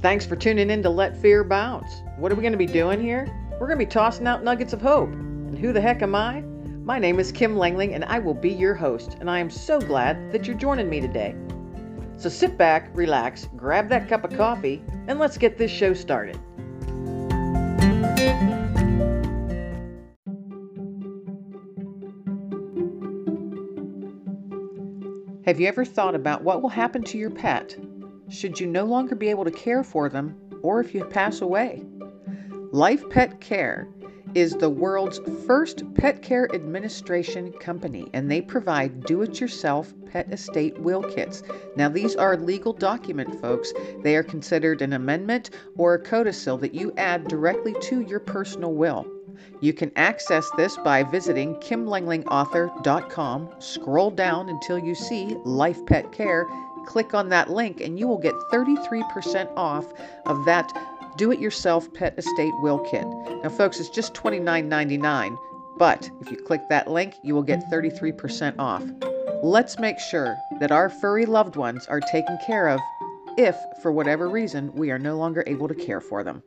Thanks for tuning in to Let Fear Bounce. What are we going to be doing here? We're going to be tossing out nuggets of hope. And who the heck am I? My name is Kim Langling, and I will be your host, and I am so glad that you're joining me today. So sit back, relax, grab that cup of coffee, and let's get this show started. Have you ever thought about what will happen to your pet should you no longer be able to care for them or if you pass away? Life Pet Care is the world's first pet care administration company, and they provide do it yourself pet estate will kits. Now, these are legal document, folks. They are considered an amendment or a codicil that you add directly to your personal will. You can access this by visiting kimlanglingauthor.com. Scroll down until you see Life Pet Care. Click on that link, and you will get 33% off of that do it yourself pet estate will kit. Now, folks, it's just $29.99, but if you click that link, you will get 33% off. Let's make sure that our furry loved ones are taken care of if, for whatever reason, we are no longer able to care for them.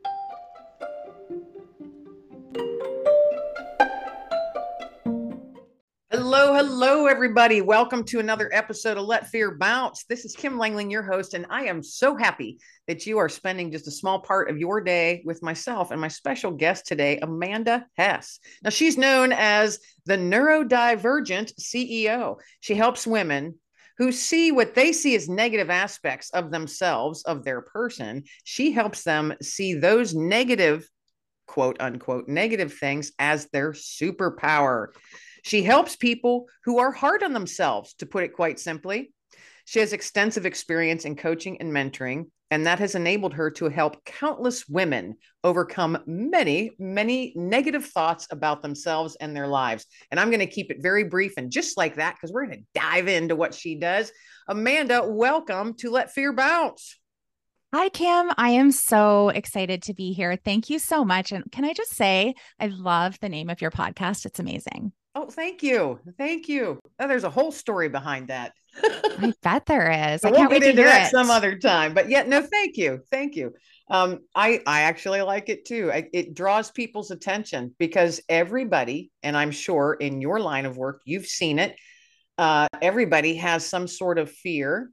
Hello, hello, everybody. Welcome to another episode of Let Fear Bounce. This is Kim Langling, your host, and I am so happy that you are spending just a small part of your day with myself and my special guest today, Amanda Hess. Now, she's known as the neurodivergent CEO. She helps women who see what they see as negative aspects of themselves, of their person. She helps them see those negative, quote unquote, negative things as their superpower. She helps people who are hard on themselves, to put it quite simply. She has extensive experience in coaching and mentoring, and that has enabled her to help countless women overcome many, many negative thoughts about themselves and their lives. And I'm going to keep it very brief and just like that because we're going to dive into what she does. Amanda, welcome to Let Fear Bounce. Hi, Kim. I am so excited to be here. Thank you so much. And can I just say, I love the name of your podcast. It's amazing. Oh, thank you. Thank you. Oh, there's a whole story behind that. I bet there is. I, I won't get into that it. some other time. But yeah, no, thank you. Thank you. Um, I I actually like it too. I, it draws people's attention because everybody, and I'm sure in your line of work, you've seen it. Uh, everybody has some sort of fear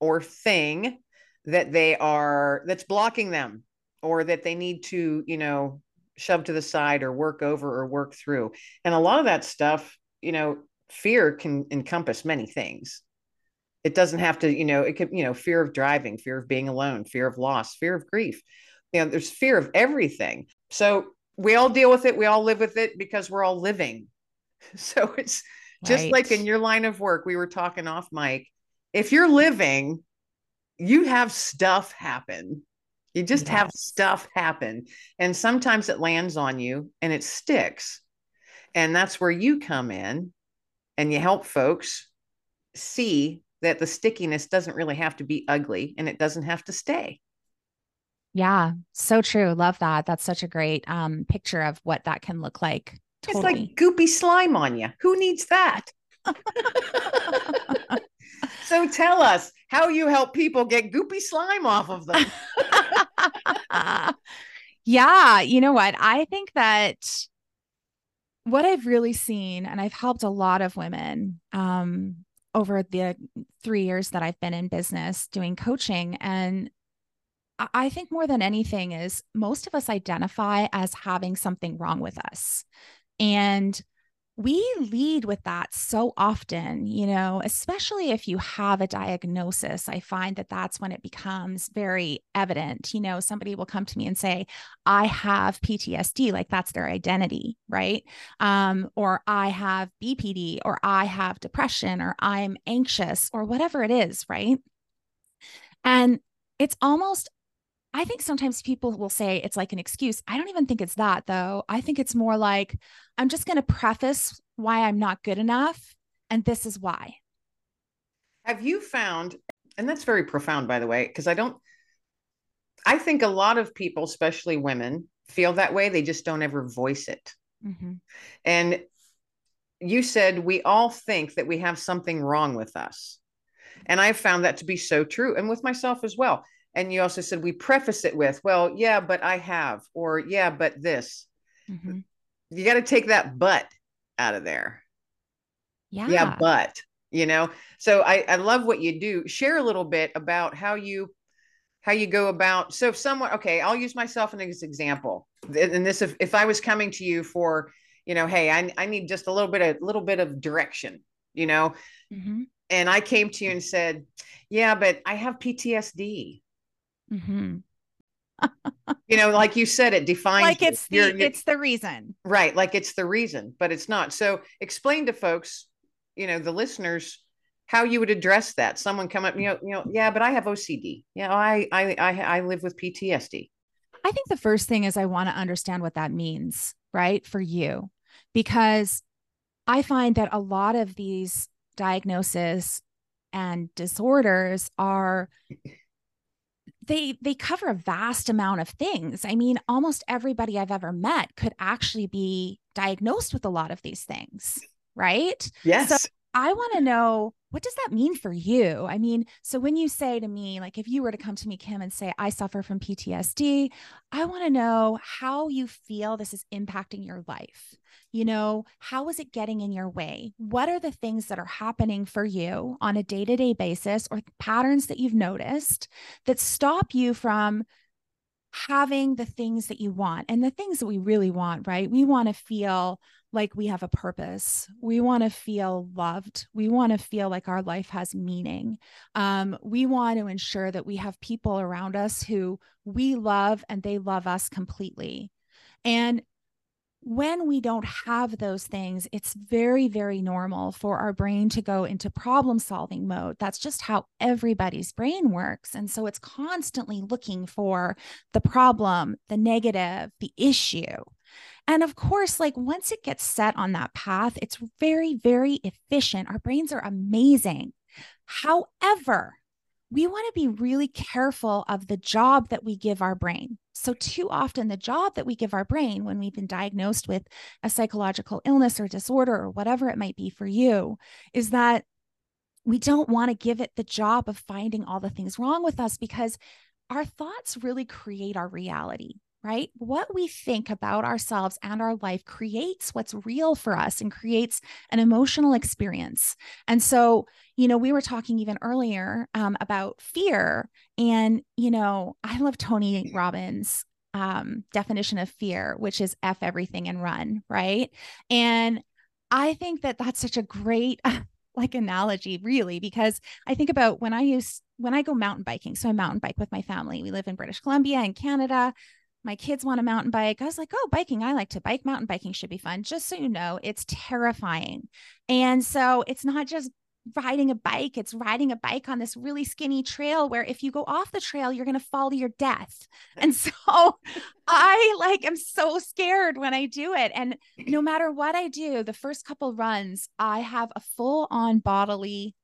or thing that they are that's blocking them or that they need to, you know, shoved to the side or work over or work through. And a lot of that stuff, you know, fear can encompass many things. It doesn't have to, you know, it could, you know, fear of driving, fear of being alone, fear of loss, fear of grief. You know, there's fear of everything. So we all deal with it. We all live with it because we're all living. So it's just right. like in your line of work, we were talking off mic. If you're living, you have stuff happen you just yes. have stuff happen. And sometimes it lands on you and it sticks. And that's where you come in and you help folks see that the stickiness doesn't really have to be ugly and it doesn't have to stay. Yeah, so true. Love that. That's such a great um, picture of what that can look like. Totally. It's like goopy slime on you. Who needs that? so tell us how you help people get goopy slime off of them. yeah, you know what? I think that what I've really seen, and I've helped a lot of women um, over the three years that I've been in business doing coaching. And I think more than anything is most of us identify as having something wrong with us. And we lead with that so often, you know, especially if you have a diagnosis. I find that that's when it becomes very evident. You know, somebody will come to me and say, I have PTSD, like that's their identity, right? Um, or I have BPD, or I have depression, or I'm anxious, or whatever it is, right? And it's almost I think sometimes people will say it's like an excuse. I don't even think it's that though. I think it's more like I'm just going to preface why I'm not good enough and this is why. Have you found and that's very profound by the way because I don't I think a lot of people especially women feel that way they just don't ever voice it. Mm-hmm. And you said we all think that we have something wrong with us. And I've found that to be so true and with myself as well and you also said we preface it with well yeah but i have or yeah but this. Mm-hmm. you got to take that but out of there. Yeah yeah. but you know? So I, I love what you do. Share a little bit about how you how you go about so if someone okay i'll use myself as an example. And this if, if i was coming to you for you know hey i, I need just a little bit of little bit of direction you know? Mm-hmm. and i came to you and said yeah but i have ptsd mm-hmm. you know like you said it defines like it's the you're, you're, it's the reason. Right like it's the reason but it's not. So explain to folks you know the listeners how you would address that. Someone come up you know you know yeah but i have ocd you know i i i, I live with ptsd i think the first thing is i want to understand what that means right for you. Because i find that a lot of these diagnoses and disorders are they they cover a vast amount of things. I mean almost everybody i've ever met could actually be diagnosed with a lot of these things right? Yes. so i want to know what does that mean for you? I mean, so when you say to me, like if you were to come to me, Kim, and say, I suffer from PTSD, I want to know how you feel this is impacting your life. You know, how is it getting in your way? What are the things that are happening for you on a day to day basis or patterns that you've noticed that stop you from having the things that you want and the things that we really want, right? We want to feel like we have a purpose. We want to feel loved. We want to feel like our life has meaning. Um, we want to ensure that we have people around us who we love and they love us completely. And when we don't have those things, it's very, very normal for our brain to go into problem solving mode. That's just how everybody's brain works. And so it's constantly looking for the problem, the negative, the issue. And of course, like once it gets set on that path, it's very, very efficient. Our brains are amazing. However, we want to be really careful of the job that we give our brain. So, too often, the job that we give our brain when we've been diagnosed with a psychological illness or disorder or whatever it might be for you is that we don't want to give it the job of finding all the things wrong with us because our thoughts really create our reality right? What we think about ourselves and our life creates what's real for us and creates an emotional experience. And so, you know, we were talking even earlier um, about fear. And, you know, I love Tony Robbins' um, definition of fear, which is F everything and run, right? And I think that that's such a great. like analogy really because i think about when i use when i go mountain biking so i mountain bike with my family we live in british columbia and canada my kids want a mountain bike. I was like, oh, biking, I like to bike. Mountain biking should be fun. Just so you know, it's terrifying. And so it's not just riding a bike, it's riding a bike on this really skinny trail where if you go off the trail, you're going to fall to your death. And so I like am so scared when I do it. And no matter what I do, the first couple runs, I have a full on bodily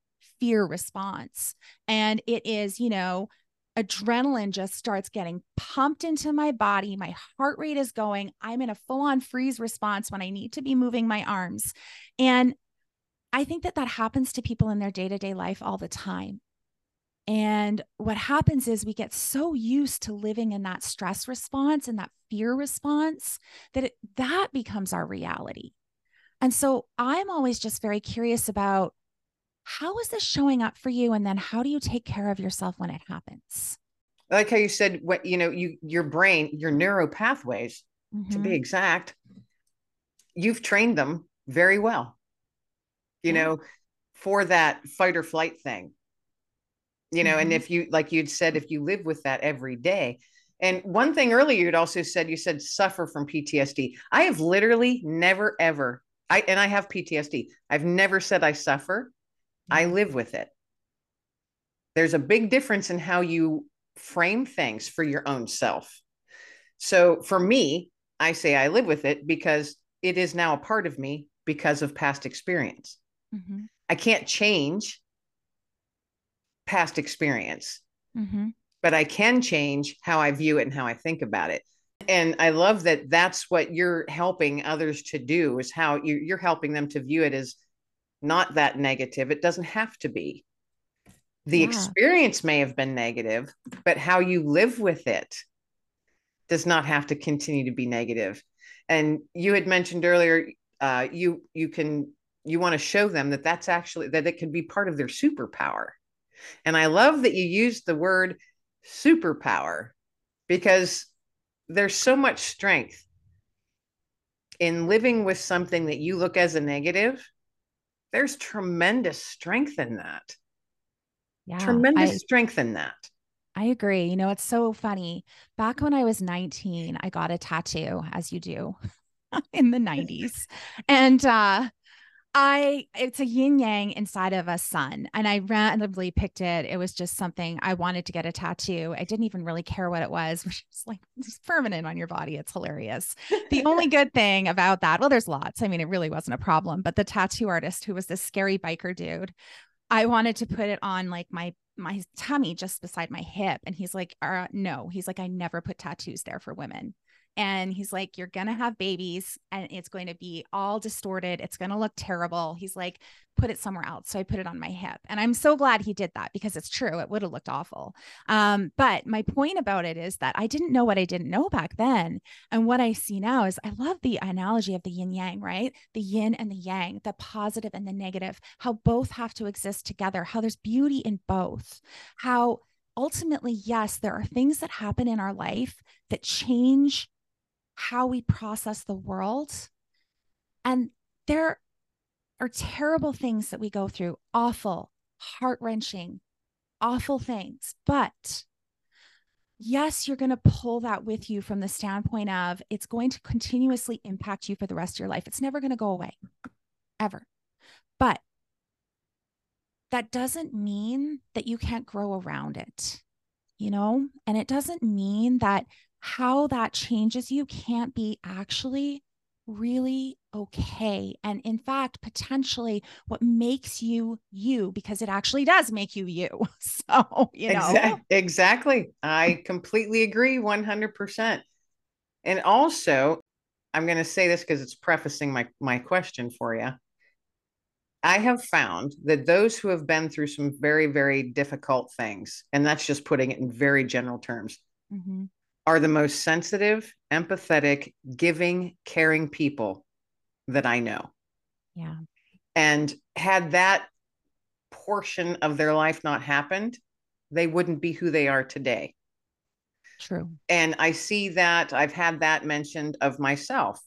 fear response. And it is, you know, adrenaline just starts getting pumped into my body. My heart rate is going. I'm in a full on freeze response when I need to be moving my arms. And I think that that happens to people in their day to day life all the time. And what happens is we get so used to living in that stress response and that fear response that it, that becomes our reality. And so I'm always just very curious about how is this showing up for you? And then how do you take care of yourself when it happens? I like how you said what you know, you your brain, your neural pathways, mm-hmm. to be mm-hmm. exact, you've trained them very well. You yeah. know, for that fight or flight thing. You know, mm-hmm. and if you like you'd said, if you live with that every day, and one thing earlier, you'd also said you said suffer from PTSD. I have literally never ever, I and I have PTSD. I've never said I suffer. I live with it. There's a big difference in how you frame things for your own self. So for me, I say I live with it because it is now a part of me because of past experience. Mm-hmm. I can't change past experience, mm-hmm. but I can change how I view it and how I think about it. And I love that that's what you're helping others to do is how you, you're helping them to view it as not that negative. It doesn't have to be. The yeah. experience may have been negative, but how you live with it does not have to continue to be negative. And you had mentioned earlier, uh, you you can you want to show them that that's actually that it can be part of their superpower. And I love that you used the word superpower because there's so much strength in living with something that you look as a negative. There's tremendous strength in that. Yeah, tremendous I, strength in that. I agree. You know, it's so funny. Back when I was 19, I got a tattoo, as you do in the 90s. And uh I it's a yin yang inside of a sun and I randomly picked it. It was just something I wanted to get a tattoo. I didn't even really care what it was, which is like it's permanent on your body. It's hilarious. The only good thing about that, well, there's lots. I mean, it really wasn't a problem, but the tattoo artist who was this scary biker dude, I wanted to put it on like my my tummy just beside my hip and he's like uh, no he's like i never put tattoos there for women and he's like, You're going to have babies and it's going to be all distorted. It's going to look terrible. He's like, Put it somewhere else. So I put it on my hip. And I'm so glad he did that because it's true. It would have looked awful. Um, but my point about it is that I didn't know what I didn't know back then. And what I see now is I love the analogy of the yin yang, right? The yin and the yang, the positive and the negative, how both have to exist together, how there's beauty in both, how ultimately, yes, there are things that happen in our life that change how we process the world. And there are terrible things that we go through, awful, heart wrenching, awful things. But yes, you're going to pull that with you from the standpoint of it's going to continuously impact you for the rest of your life. It's never going to go away, ever. But that doesn't mean that you can't grow around it, you know? And it doesn't mean that how that changes you can't be actually really okay. And in fact, potentially what makes you you, because it actually does make you you. So, you know. Exactly. I completely agree 100%. And also, I'm going to say this because it's prefacing my, my question for you. I have found that those who have been through some very, very difficult things, and that's just putting it in very general terms, mm-hmm are the most sensitive, empathetic, giving, caring people that I know. Yeah. And had that portion of their life not happened, they wouldn't be who they are today. True. And I see that I've had that mentioned of myself.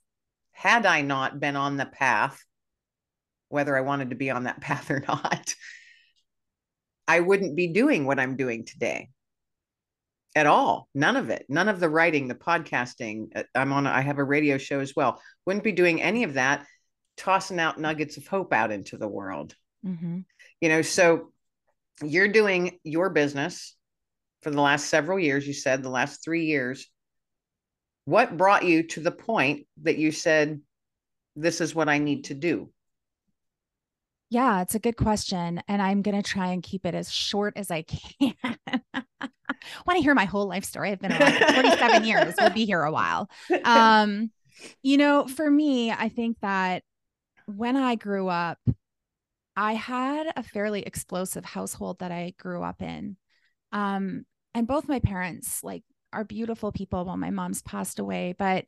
Had I not been on the path, whether I wanted to be on that path or not, I wouldn't be doing what I'm doing today at all none of it none of the writing the podcasting uh, i'm on i have a radio show as well. Wouldn't be doing any of that tossing out nuggets of hope out into the world. Mm-hmm. you know so you're doing your business for the last several years you said the last three years. What brought you to the point that you said this is what i need to do yeah it's a good question and i'm going to try and keep it as short as i can want to hear my whole life story. I've been around 47 years. We'll be here a while. Um, you know, for me, I think that when I grew up, I had a fairly explosive household that I grew up in. Um, and both my parents, like, are beautiful people. Well, my mom's passed away, but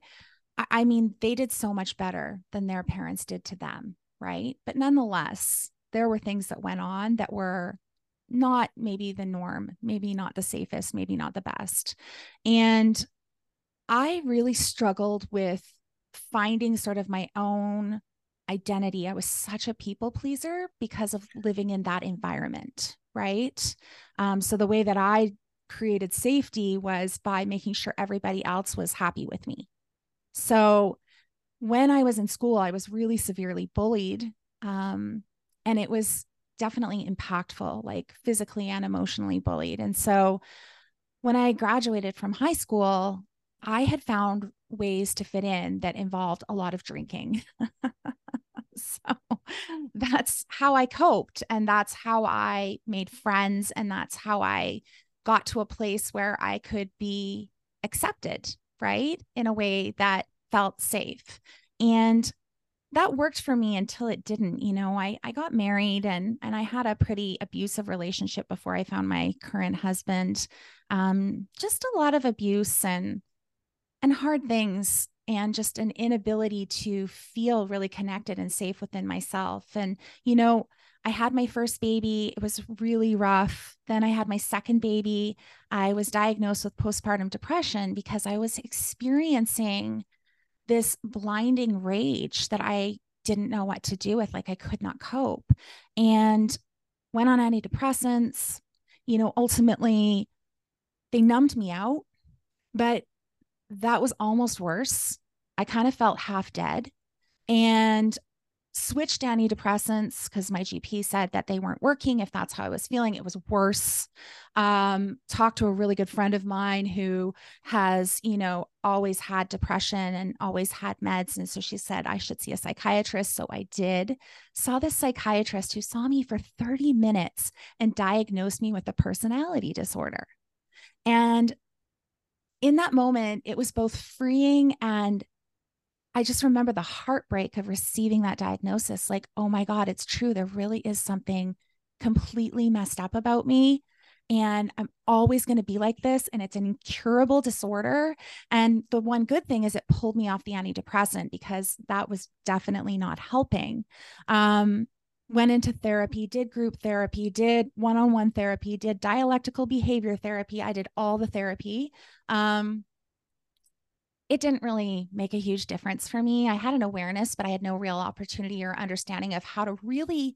I, I mean, they did so much better than their parents did to them. Right. But nonetheless, there were things that went on that were not maybe the norm, maybe not the safest, maybe not the best. And I really struggled with finding sort of my own identity. I was such a people pleaser because of living in that environment, right? Um, so the way that I created safety was by making sure everybody else was happy with me. So when I was in school, I was really severely bullied. Um, and it was definitely impactful, like physically and emotionally bullied. And so when I graduated from high school, I had found ways to fit in that involved a lot of drinking. so hmm. that's how I coped. And that's how I made friends. And that's how I got to a place where I could be accepted, right? In a way that felt safe. And that worked for me until it didn't you know i i got married and and i had a pretty abusive relationship before i found my current husband um just a lot of abuse and and hard things and just an inability to feel really connected and safe within myself and you know I had my first baby. It was really rough. Then I had my second baby. I was diagnosed with postpartum depression because I was experiencing this blinding rage that I didn't know what to do with. Like I could not cope and went on antidepressants. You know, ultimately, they numbed me out, but that was almost worse. I kind of felt half dead. And switched antidepressants because my GP said that they weren't working. If that's how I was feeling, it was worse. Um, talked to a really good friend of mine who has, you know, always had depression and always had meds. And so she said I should see a psychiatrist. So I did. Saw this psychiatrist who saw me for 30 minutes and diagnosed me with a personality disorder. And in that moment, it was both freeing and I just remember the heartbreak of receiving that diagnosis like, oh my God, it's true. There really is something completely messed up about me. And I'm always going to be like this. And it's an incurable disorder. And the one good thing is it pulled me off the antidepressant because that was definitely not helping. Um, went into therapy, did group therapy, did one on one therapy, did dialectical behavior therapy. I did all the therapy. Um, it didn't really make a huge difference for me. I had an awareness, but I had no real opportunity or understanding of how to really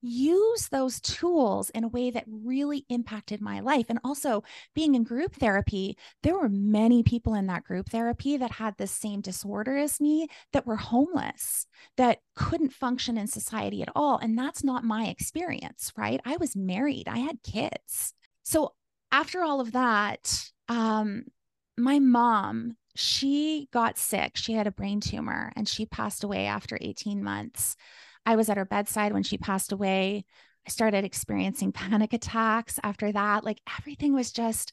use those tools in a way that really impacted my life. And also, being in group therapy, there were many people in that group therapy that had the same disorder as me that were homeless, that couldn't function in society at all. And that's not my experience, right? I was married, I had kids. So, after all of that, um, my mom she got sick. She had a brain tumor and she passed away after 18 months. I was at her bedside when she passed away. I started experiencing panic attacks after that. Like everything was just,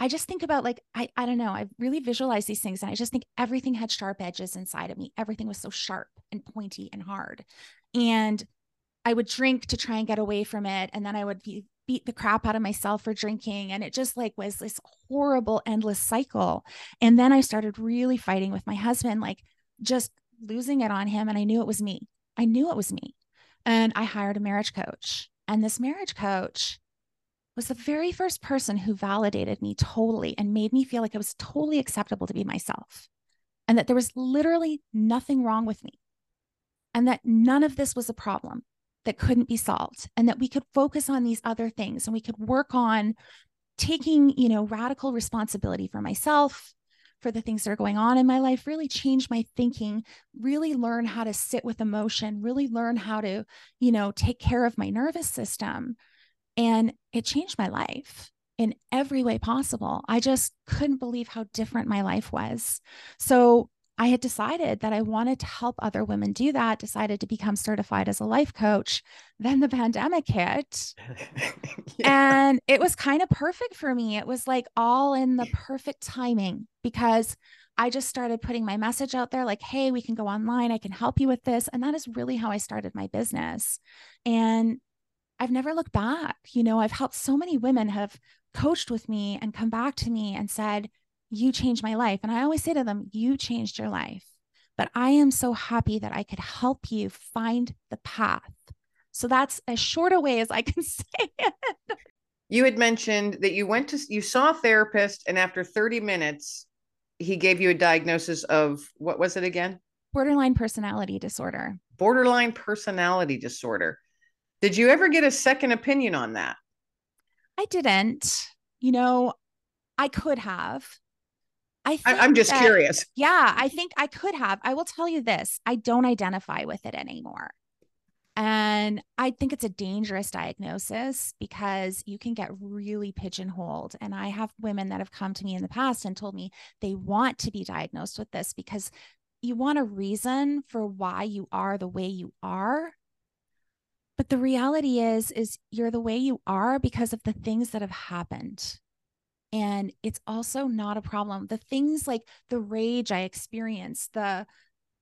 I just think about like, I, I don't know, I really visualize these things and I just think everything had sharp edges inside of me. Everything was so sharp and pointy and hard. And I would drink to try and get away from it. And then I would be beat the crap out of myself for drinking. And it just like was this horrible, endless cycle. And then I started really fighting with my husband, like just losing it on him. And I knew it was me. I knew it was me. And I hired a marriage coach. And this marriage coach was the very first person who validated me totally and made me feel like it was totally acceptable to be myself and that there was literally nothing wrong with me and that none of this was a problem that couldn't be solved and that we could focus on these other things and we could work on taking you know radical responsibility for myself for the things that are going on in my life really change my thinking really learn how to sit with emotion really learn how to you know take care of my nervous system. And it changed my life in every way possible. I just couldn't believe how different my life was. So I had decided that I wanted to help other women do that, decided to become certified as a life coach. Then the pandemic hit. yeah. And it was kind of perfect for me. It was like all in the perfect timing because I just started putting my message out there like, hey, we can go online. I can help you with this. And that is really how I started my business. And I've never looked back. You know, I've helped so many women have coached with me and come back to me and said, you changed my life. And I always say to them, you changed your life. But I am so happy that I could help you find the path. So that's as short a way as I can say it. You had mentioned that you went to, you saw a therapist, and after 30 minutes, he gave you a diagnosis of what was it again? Borderline personality disorder. Borderline personality disorder. Did you ever get a second opinion on that? I didn't. You know, I could have. I am just that, curious. Yeah, I think I could have. I will tell you this I don't identify with it anymore. And I think it's a dangerous diagnosis because you can get really pigeonholed. And I have women that have come to me in the past and told me they want to be diagnosed with this because you want a reason for why you are the way you are. But the reality is is you're the way you are because of the things that have happened and it's also not a problem the things like the rage i experienced, the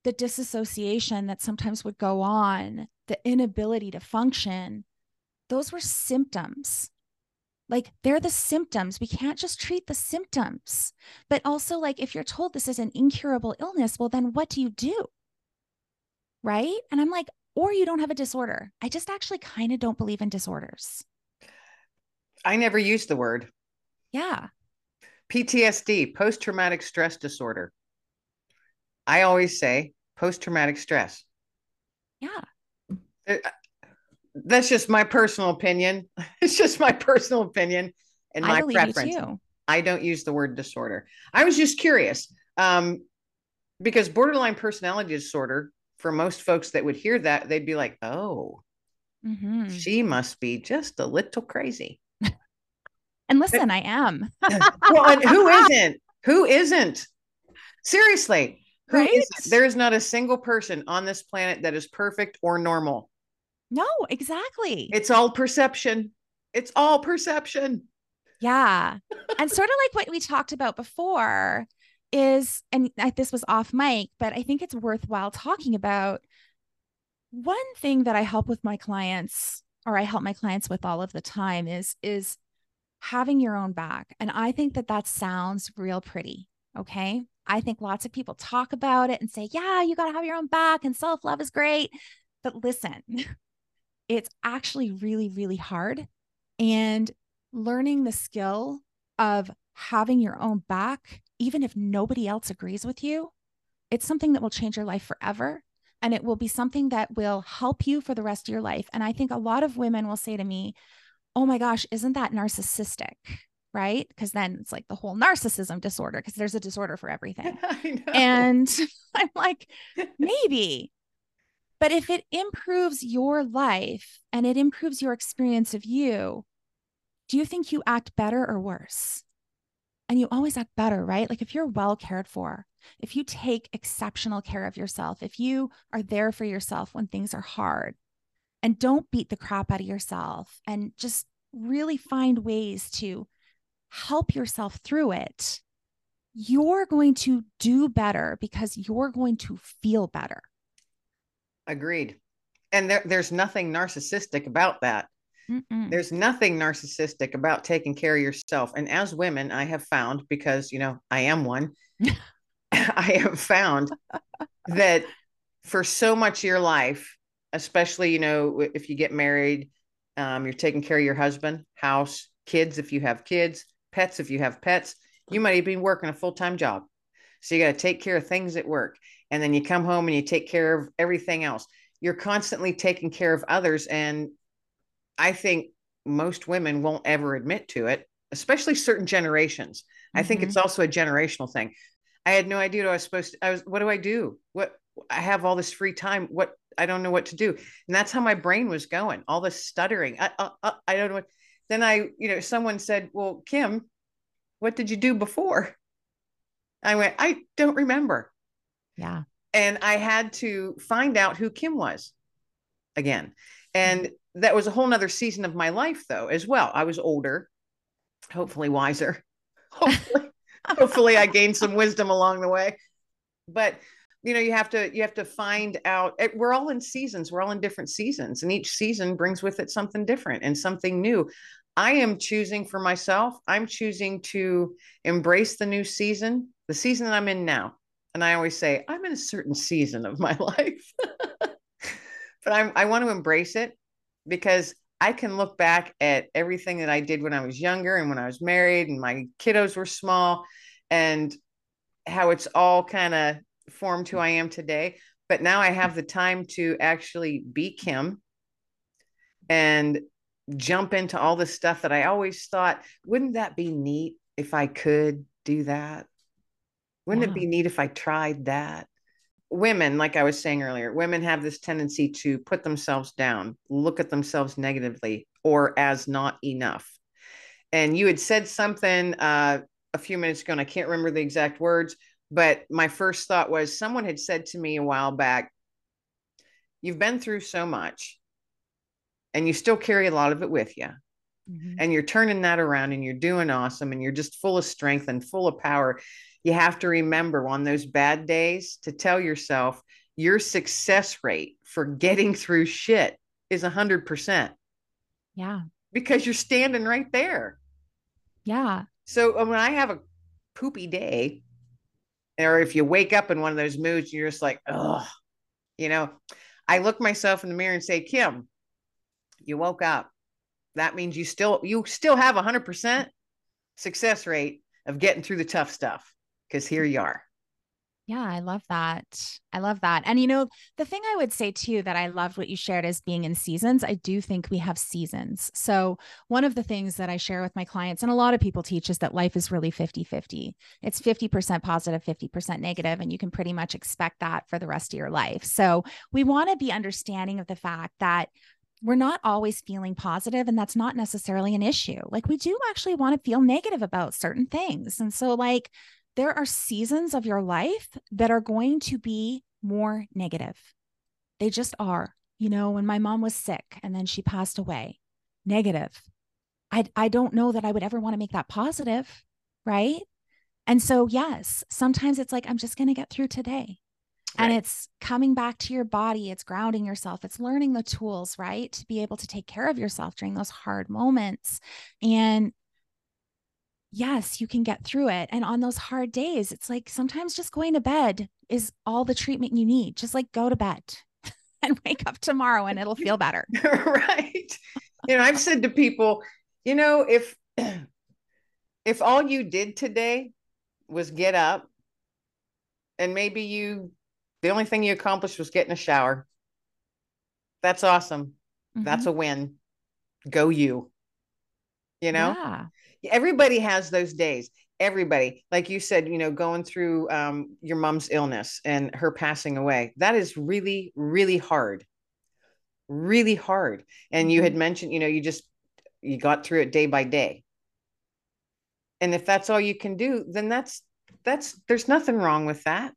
the disassociation that sometimes would go on, the inability to function, those were symptoms. Like they're the symptoms. We can't just treat the symptoms. But also, like, if you're told this is an incurable illness, well, then what do you do? Right. And I'm like, or you don't have a disorder. I just actually kind of don't believe in disorders. I never used the word. Yeah. PTSD, post traumatic stress disorder. I always say post traumatic stress. Yeah. Uh, that's just my personal opinion. It's just my personal opinion and my preference. I don't use the word disorder. I was just curious um, because borderline personality disorder, for most folks that would hear that, they'd be like, oh, mm-hmm. she must be just a little crazy. And listen, but, I am. well, and who isn't? Who isn't? Seriously, who right? Isn't? There is not a single person on this planet that is perfect or normal. No, exactly. It's all perception. It's all perception. Yeah. and sort of like what we talked about before is, and this was off mic, but I think it's worthwhile talking about. One thing that I help with my clients, or I help my clients with all of the time, is is having your own back. And I think that that sounds real pretty. Okay. I think lots of people talk about it and say, yeah, you got to have your own back and self love is great. But listen, it's actually really, really hard. And learning the skill of having your own back, even if nobody else agrees with you, it's something that will change your life forever. And it will be something that will help you for the rest of your life. And I think a lot of women will say to me, Oh my gosh, isn't that narcissistic? Right. Because then it's like the whole narcissism disorder, because there's a disorder for everything. And I'm like, maybe, but if it improves your life and it improves your experience of you, do you think you act better or worse? And you always act better, right? Like if you're well cared for, if you take exceptional care of yourself, if you are there for yourself when things are hard, and don't beat the crap out of yourself and just really find ways to help yourself through it, you're going to do better because you're going to feel better. Agreed. And there, there's nothing narcissistic about that. Mm-mm. There's nothing narcissistic about taking care of yourself. And as women, I have found, because, you know, I am one, I have found that for so much of your life, especially, you know, if you get married, um, you're taking care of your husband, house, kids, if you have kids, pets, if you have pets, you might even be working a full time job. So you got to take care of things at work and then you come home and you take care of everything else you're constantly taking care of others and i think most women won't ever admit to it especially certain generations mm-hmm. i think it's mm-hmm. also a generational thing i had no idea what i was supposed to i was what do i do what i have all this free time what i don't know what to do and that's how my brain was going all this stuttering i, I, I don't know what then i you know someone said well kim what did you do before i went i don't remember yeah. And I had to find out who Kim was again. And mm-hmm. that was a whole nother season of my life though, as well. I was older, hopefully wiser. Hopefully, hopefully I gained some wisdom along the way. But you know, you have to you have to find out eh, we're all in seasons, we're all in different seasons, and each season brings with it something different and something new. I am choosing for myself, I'm choosing to embrace the new season, the season that I'm in now and I always say I'm in a certain season of my life, but I'm I want to embrace it because I can look back at everything that I did when I was younger and when I was married and my kiddos were small and how it's all kind of formed who I am today. But now I have the time to actually be Kim and jump into all the stuff that I always thought, wouldn't that be neat if I could do that? Wouldn't it be neat if I tried that? Women, like I was saying earlier, women have this tendency to put themselves down, look at themselves negatively or as not enough. And you had said something uh, a few minutes ago, and I can't remember the exact words, but my first thought was someone had said to me a while back, You've been through so much, and you still carry a lot of it with you. mm-hmm. and you're turning that around and you're doing awesome and you're just full of strength and full of power, you have to remember on those bad days to tell yourself your success rate for getting through shit is 100%. Yeah. Because you're standing right there. Yeah. So uh, when I have a poopy day, or if you wake up in one of those moods, you're just like, oh, you know, I look myself in the mirror and say, Kim, you woke up. That means you still you still have a hundred percent success rate of getting through the tough stuff because here you are. Yeah, I love that. I love that. And you know, the thing I would say too that I loved what you shared as being in seasons, I do think we have seasons. So, one of the things that I share with my clients and a lot of people teach is that life is really 50-50. It's 50% positive, 50% negative, and you can pretty much expect that for the rest of your life. So, we want to be understanding of the fact that we're not always feeling positive and that's not necessarily an issue. Like we do actually want to feel negative about certain things. And so like there are seasons of your life that are going to be more negative. They just are. You know, when my mom was sick and then she passed away, negative. I, I don't know that I would ever want to make that positive. Right. And so, yes, sometimes it's like, I'm just going to get through today. Right. And it's coming back to your body, it's grounding yourself, it's learning the tools, right? To be able to take care of yourself during those hard moments. And yes, you can get through it. And on those hard days, it's like sometimes just going to bed is all the treatment you need. Just like go to bed and wake up tomorrow and it'll feel better. right. You know, I've said to people, you know, if if all you did today was get up and maybe you the only thing you accomplished was getting a shower. That's awesome. Mm-hmm. That's a win. Go you. You know? Yeah everybody has those days. Everybody like you said you know going through um, your mom's illness and her passing away that is really really hard. Really hard. And you had mm-hmm. mentioned you know you just you got through it day by day. And if that's all you can do then that's that's there's nothing wrong with that.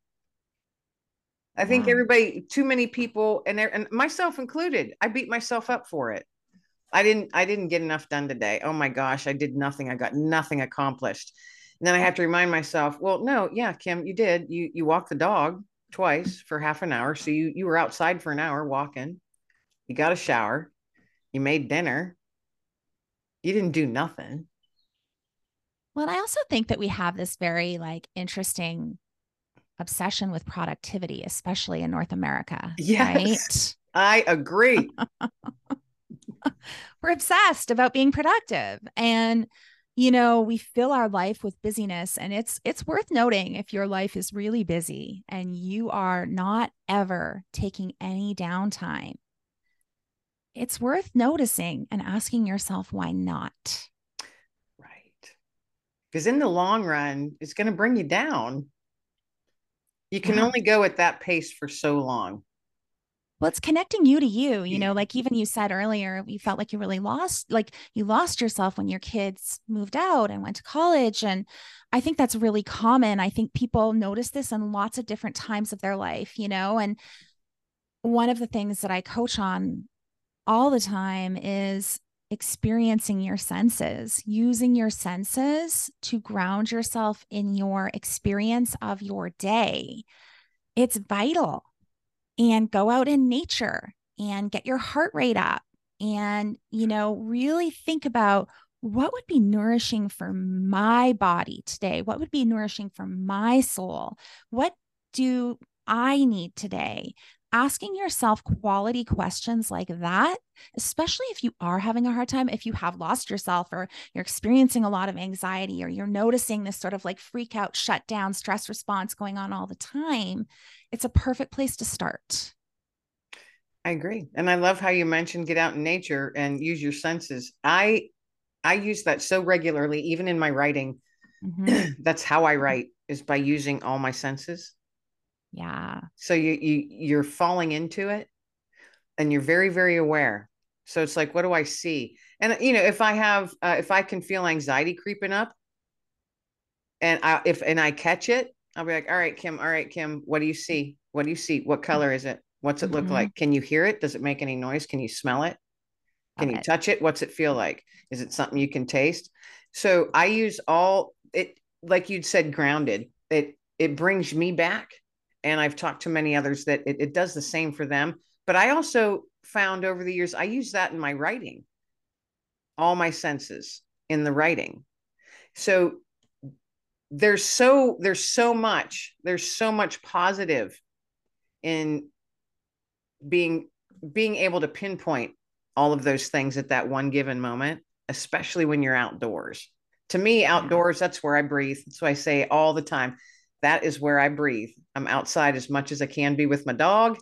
I think everybody too many people and and myself included i beat myself up for it I didn't I didn't get enough done today. Oh my gosh, I did nothing. I got nothing accomplished. And then I have to remind myself, well, no, yeah, Kim, you did. You you walked the dog twice for half an hour. So you you were outside for an hour walking. You got a shower. You made dinner. You didn't do nothing. Well, I also think that we have this very like interesting obsession with productivity, especially in North America. Yes. Right? I agree. we're obsessed about being productive. And you know we fill our life with busyness and it's it's worth noting if your life is really busy and you are not ever taking any downtime it's worth noticing and asking yourself why not? Right. Because in the long run it's going to bring you down. You can yeah. only go at that pace for so long well it's connecting you to you you know like even you said earlier you felt like you really lost like you lost yourself when your kids moved out and went to college and i think that's really common. I think people notice this in lots of different times of their life you know and one of the things that i coach on all the time is experiencing your senses, using your senses to ground yourself in your experience of your day. It's vital and go out in nature and get your heart rate up and you know really think about what would be nourishing for my body today? What would be nourishing for my soul? What do i need today asking yourself quality questions like that, especially if you are having a hard time, if you have lost yourself or you're experiencing a lot of anxiety or you're noticing this sort of like freak out, shut down, stress response going on all the time, it's a perfect place to start. I agree. And I love how you mentioned get out in nature and use your senses. I I use that so regularly even in my writing. Mm-hmm. That's how I write is by using all my senses. Yeah. So you you you're falling into it and you're very very aware. So it's like what do I see? And you know, if I have uh, if I can feel anxiety creeping up and I if and I catch it, I'll be like, "All right, Kim, all right, Kim, what do you see? What do you see? What color is it? What's it look mm-hmm. like? Can you hear it? Does it make any noise? Can you smell it?" Can you touch it? What's it feel like? Is it something you can taste? So I use all it like you'd said grounded. It it brings me back and I've talked to many others that it, it does the same for them. But I also found over the years I use that in my writing. All my senses in the writing. So there's so there's so much there's so much positive in being being able to pinpoint all of those things at that one given moment especially when you're outdoors to me outdoors that's where i breathe that's why i say all the time that is where i breathe. I'm outside as much as i can be with my dog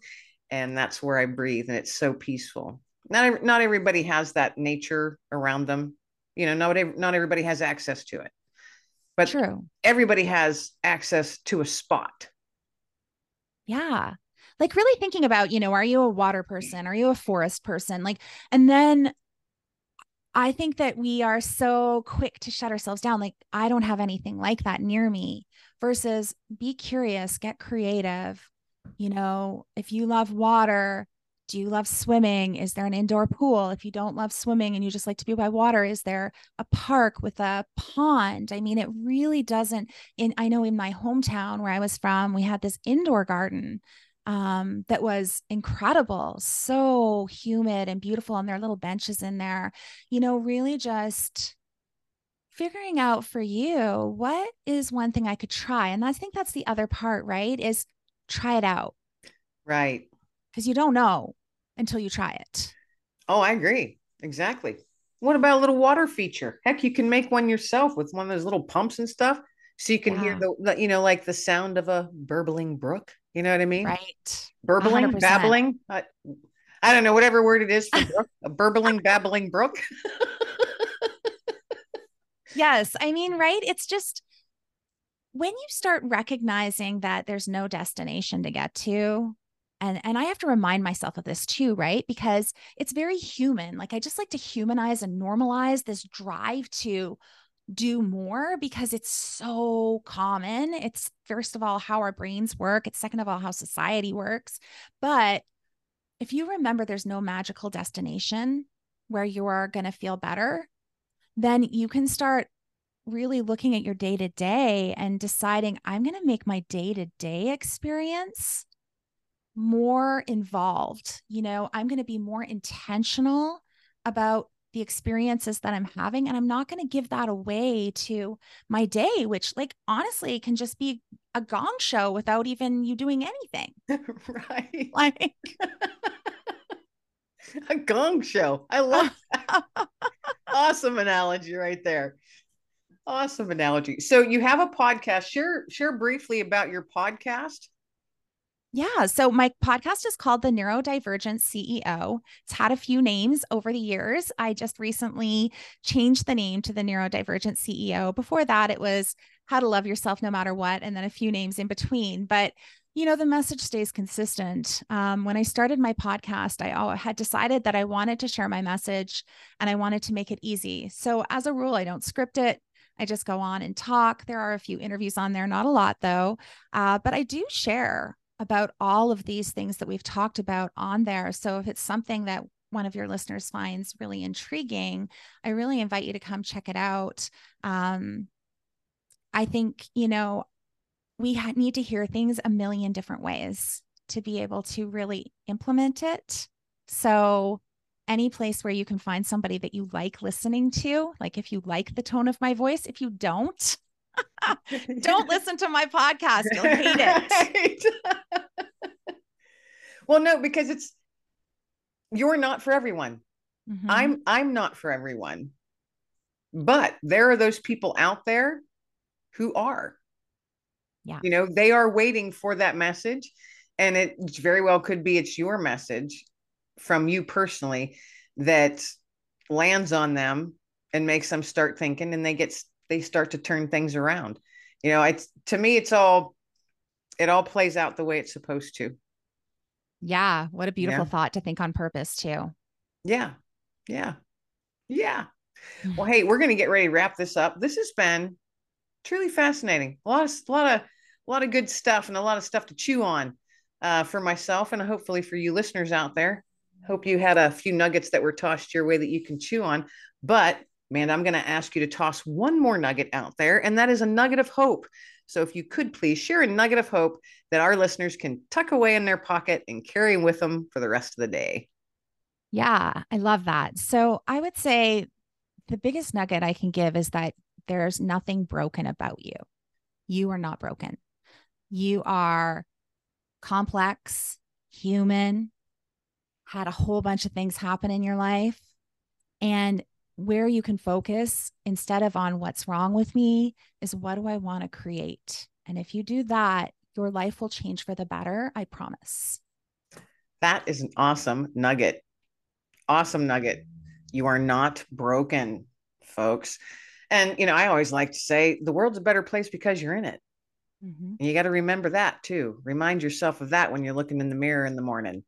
and that's where i breathe and it's so peaceful. Not not everybody has that nature around them. You know not not everybody has access to it. But true. everybody has access to a spot. Yeah. Like really thinking about you know are you a water person? Are you a forest person? Like and then i think that we are so quick to shut ourselves down. Like i don't have anything like that near me versus be curious get creative you know if you love water do you love swimming? Is there an indoor pool? If you don't love swimming and you just like to be by water, is there a park with a pond? I mean, it really doesn't. In I know in my hometown where I was from, we had this indoor garden um, that was incredible, so humid and beautiful, and there are little benches in there. You know, really just figuring out for you what is one thing I could try, and I think that's the other part, right? Is try it out, right? Because you don't know until you try it. Oh, I agree. Exactly. What about a little water feature? Heck, you can make one yourself with one of those little pumps and stuff. So you can yeah. hear the, you know, like the sound of a burbling brook. You know what I mean? Right. Burbling, 100%. babbling. I, I don't know, whatever word it is for brook, a burbling, babbling brook. yes. I mean, right. It's just when you start recognizing that there's no destination to get to, and and i have to remind myself of this too right because it's very human like i just like to humanize and normalize this drive to do more because it's so common it's first of all how our brains work it's second of all how society works but if you remember there's no magical destination where you are going to feel better then you can start really looking at your day to day and deciding i'm going to make my day to day experience more involved. You know, I'm going to be more intentional about the experiences that I'm having. And I'm not going to give that away to my day, which, like, honestly, can just be a gong show without even you doing anything. right. Like, a gong show. I love that. awesome analogy right there. Awesome analogy. So you have a podcast. Share share briefly about your podcast. Yeah. So my podcast is called The Neurodivergent CEO. It's had a few names over the years. I just recently changed the name to The Neurodivergent CEO. Before that, it was How to Love Yourself No Matter What, and then a few names in between. But you know the message stays consistent um, when i started my podcast i had decided that i wanted to share my message and i wanted to make it easy so as a rule i don't script it I just go on and talk. There are a few interviews on there, not a lot though. Uh, but I do share about all of these things that we've talked about on there. So if it's something that one of your listeners finds really intriguing, I really invite you to come check it out. Um, I think, you know, we ha- need to hear things a million different ways to be able to really implement it. So, any place where you can find somebody that you like listening to, like if you like the tone of my voice, if you don't, Don't listen to my podcast. You'll hate it. well, no, because it's you're not for everyone. Mm-hmm. I'm I'm not for everyone. But there are those people out there who are. Yeah. You know, they are waiting for that message. And it very well could be it's your message from you personally that lands on them and makes them start thinking and they get they start to turn things around. You know, it's to me, it's all it all plays out the way it's supposed to. Yeah. What a beautiful yeah. thought to think on purpose too. Yeah. Yeah. Yeah. Well, hey, we're gonna get ready to wrap this up. This has been truly fascinating. A lot of a lot of a lot of good stuff and a lot of stuff to chew on uh, for myself and hopefully for you listeners out there. Hope you had a few nuggets that were tossed your way that you can chew on. But man, I'm going to ask you to toss one more nugget out there, and that is a nugget of hope. So if you could please share a nugget of hope that our listeners can tuck away in their pocket and carry with them for the rest of the day. Yeah, I love that. So I would say the biggest nugget I can give is that there's nothing broken about you. You are not broken. You are complex, human, had a whole bunch of things happen in your life. And where you can focus instead of on what's wrong with me is what do I want to create? And if you do that, your life will change for the better. I promise. That is an awesome nugget. Awesome nugget. You are not broken, folks. And, you know, I always like to say the world's a better place because you're in it. Mm-hmm. And you got to remember that too. Remind yourself of that when you're looking in the mirror in the morning.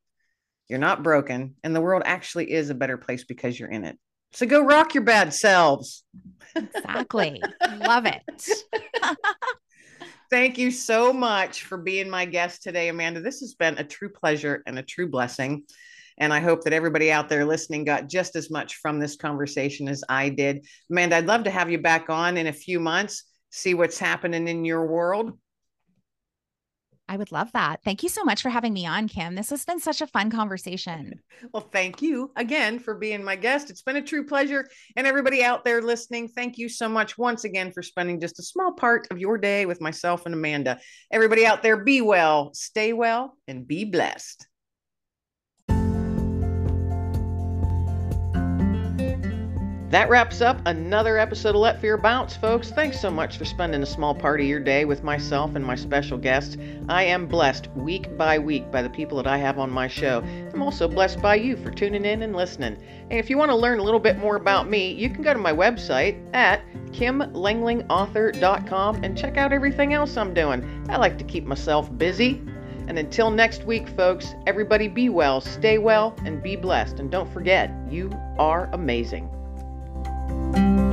You're not broken, and the world actually is a better place because you're in it. So go rock your bad selves. Exactly. Love it. Thank you so much for being my guest today, Amanda. This has been a true pleasure and a true blessing. And I hope that everybody out there listening got just as much from this conversation as I did. Amanda, I'd love to have you back on in a few months, see what's happening in your world. I would love that. Thank you so much for having me on, Kim. This has been such a fun conversation. Well, thank you again for being my guest. It's been a true pleasure. And everybody out there listening, thank you so much once again for spending just a small part of your day with myself and Amanda. Everybody out there, be well, stay well, and be blessed. That wraps up another episode of Let Fear Bounce, folks. Thanks so much for spending a small part of your day with myself and my special guest. I am blessed week by week by the people that I have on my show. I'm also blessed by you for tuning in and listening. And if you want to learn a little bit more about me, you can go to my website at kimlanglingauthor.com and check out everything else I'm doing. I like to keep myself busy. And until next week, folks, everybody be well, stay well, and be blessed. And don't forget, you are amazing. Bye.